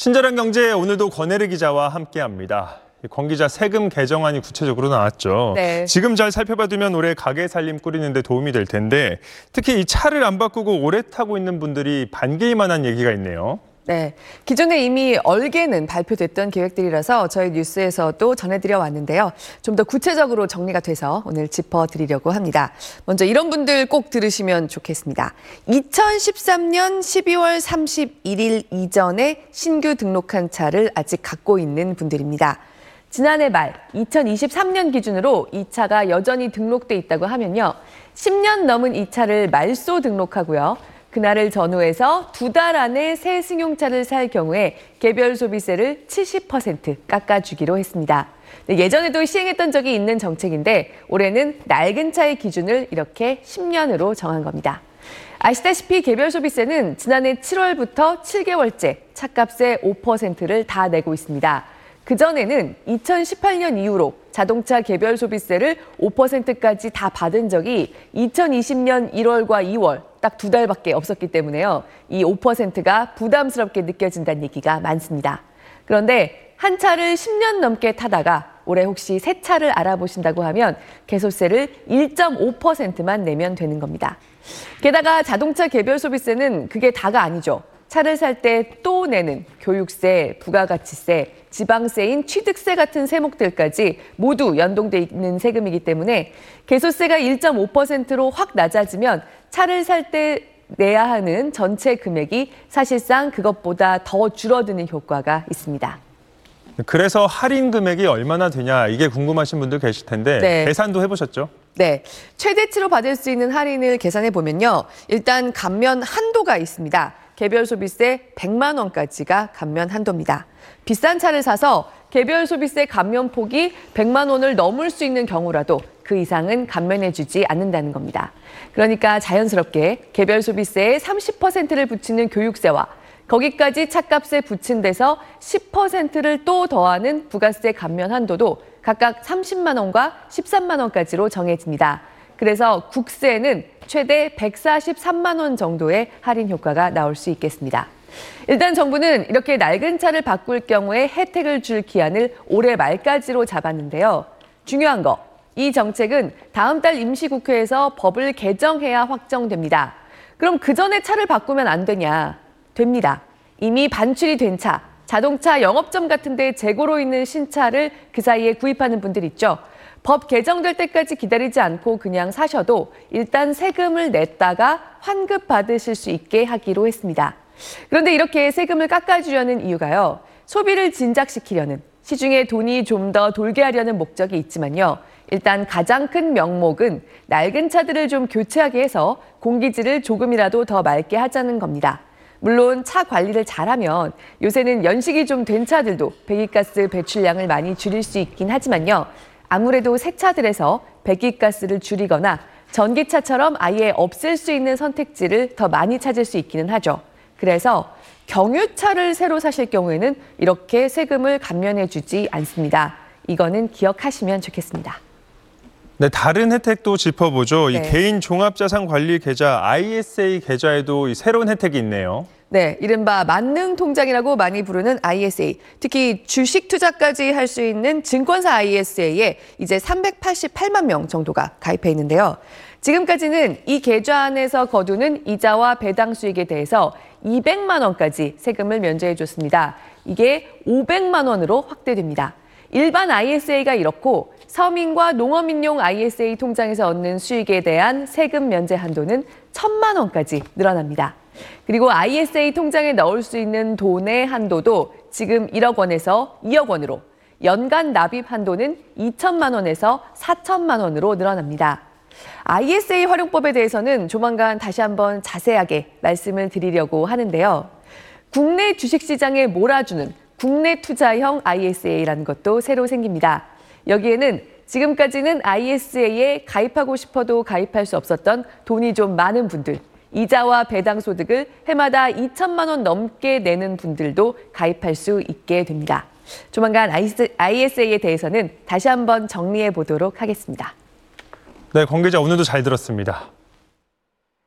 친절한 경제 오늘도 권혜르 기자와 함께합니다. 권 기자 세금 개정안이 구체적으로 나왔죠. 네. 지금 잘 살펴봐두면 올해 가게 살림 꾸리는데 도움이 될 텐데 특히 이 차를 안 바꾸고 오래 타고 있는 분들이 반개일 만한 얘기가 있네요. 네. 기존에 이미 얼개는 발표됐던 계획들이라서 저희 뉴스에서도 전해드려 왔는데요. 좀 더 구체적으로 정리가 돼서 오늘 짚어드리려고 합니다. 먼저 이런 분들 꼭 들으시면 좋겠습니다. 2013년 12월 31일 이전에 신규 등록한 차를 아직 갖고 있는 분들입니다. 지난해 말 2023년 기준으로 이 차가 여전히 등록돼 있다고 하면요. 10년 넘은 이 차를 말소 등록하고요. 그날을 전후해서 두 달 안에 새 승용차를 살 경우에 개별 소비세를 70% 깎아주기로 했습니다. 네, 예전에도 시행했던 적이 있는 정책인데 올해는 낡은 차의 기준을 이렇게 10년으로 정한 겁니다. 아시다시피 개별 소비세는 지난해 7월부터 7개월째 차값의 5%를 다 내고 있습니다. 그전에는 2018년 이후로 자동차 개별 소비세를 5%까지 다 받은 적이 2020년 1월과 2월 딱 두 달밖에 없었기 때문에요. 이 5%가 부담스럽게 느껴진다는 얘기가 많습니다. 그런데 한 차를 10년 넘게 타다가 올해 혹시 새 차를 알아보신다고 하면 개소세를 1.5%만 내면 되는 겁니다. 게다가 자동차 개별 소비세는 그게 다가 아니죠. 차를 살 때 또 내는 교육세, 부가가치세, 지방세인 취득세 같은 세목들까지 모두 연동돼 있는 세금이기 때문에 개소세가 1.5%로 확 낮아지면 차를 살 때 내야 하는 전체 금액이 사실상 그것보다 더 줄어드는 효과가 있습니다. 그래서 할인 금액이 얼마나 되냐 이게 궁금하신 분들 계실 텐데 네. 계산도 해보셨죠? 네. 최대치로 받을 수 있는 할인을 계산해 보면요. 일단 감면 한도가 있습니다. 개별 소비세 100만 원까지가 감면 한도입니다. 비싼 차를 사서 개별 소비세 감면 폭이 100만 원을 넘을 수 있는 경우라도 그 이상은 감면해 주지 않는다는 겁니다. 그러니까 자연스럽게 개별 소비세에 30%를 붙이는 교육세와 거기까지 차값에 붙인 데서 10%를 또 더하는 부가세 감면 한도도 각각 30만 원과 13만 원까지로 정해집니다. 그래서 국세는 최대 143만 원 정도의 할인 효과가 나올 수 있겠습니다. 일단 정부는 이렇게 낡은 차를 바꿀 경우에 혜택을 줄 기한을 올해 말까지로 잡았는데요. 중요한 거, 이 정책은 다음 달 임시국회에서 법을 개정해야 확정됩니다. 그럼 그 전에 차를 바꾸면 안 되냐? 됩니다. 이미 반출이 된 차, 자동차 영업점 같은 데 재고로 있는 신차를 그 사이에 구입하는 분들 있죠. 법 개정될 때까지 기다리지 않고 그냥 사셔도 일단 세금을 냈다가 환급 받으실 수 있게 하기로 했습니다. 그런데 이렇게 세금을 깎아주려는 이유가요. 소비를 진작시키려는 시중에 돈이 좀 더 돌게 하려는 목적이 있지만요. 일단 가장 큰 명목은 낡은 차들을 좀 교체하게 해서 공기질을 조금이라도 더 맑게 하자는 겁니다. 물론 차 관리를 잘하면 요새는 연식이 좀 된 차들도 배기가스 배출량을 많이 줄일 수 있긴 하지만요. 아무래도 새 차들에서 배기가스를 줄이거나 전기차처럼 아예 없앨 수 있는 선택지를 더 많이 찾을 수 있기는 하죠. 그래서 경유차를 새로 사실 경우에는 이렇게 세금을 감면해 주지 않습니다. 이거는 기억하시면 좋겠습니다. 네, 다른 혜택도 짚어보죠. 이 네. 개인 종합자산 관리 계좌 ISA 계좌에도 이 새로운 혜택이 있네요. 네, 이른바 만능 통장이라고 많이 부르는 ISA, 특히 주식 투자까지 할 수 있는 증권사 ISA에 이제 388만 명 정도가 가입해 있는데요. 지금까지는 이 계좌 안에서 거두는 이자와 배당 수익에 대해서 200만 원까지 세금을 면제해 줬습니다. 이게 500만 원으로 확대됩니다. 일반 ISA가 이렇고 서민과 농어민용 ISA 통장에서 얻는 수익에 대한 세금 면제 한도는 1천만 원까지 늘어납니다. 그리고 ISA 통장에 넣을 수 있는 돈의 한도도 지금 1억 원에서 2억 원으로 연간 납입 한도는 2천만 원에서 4천만 원으로 늘어납니다. ISA 활용법에 대해서는 조만간 다시 한번 자세하게 말씀을 드리려고 하는데요. 국내 주식시장에 몰아주는 국내 투자형 ISA라는 것도 새로 생깁니다. 여기에는 지금까지는 ISA에 가입하고 싶어도 가입할 수 없었던 돈이 좀 많은 분들, 이자와 배당 소득을 해마다 2천만 원 넘게 내는 분들도 가입할 수 있게 됩니다. 조만간 ISA에 대해서는 다시 한번 정리해 보도록 하겠습니다. 네, 권 기자 오늘도 잘 들었습니다.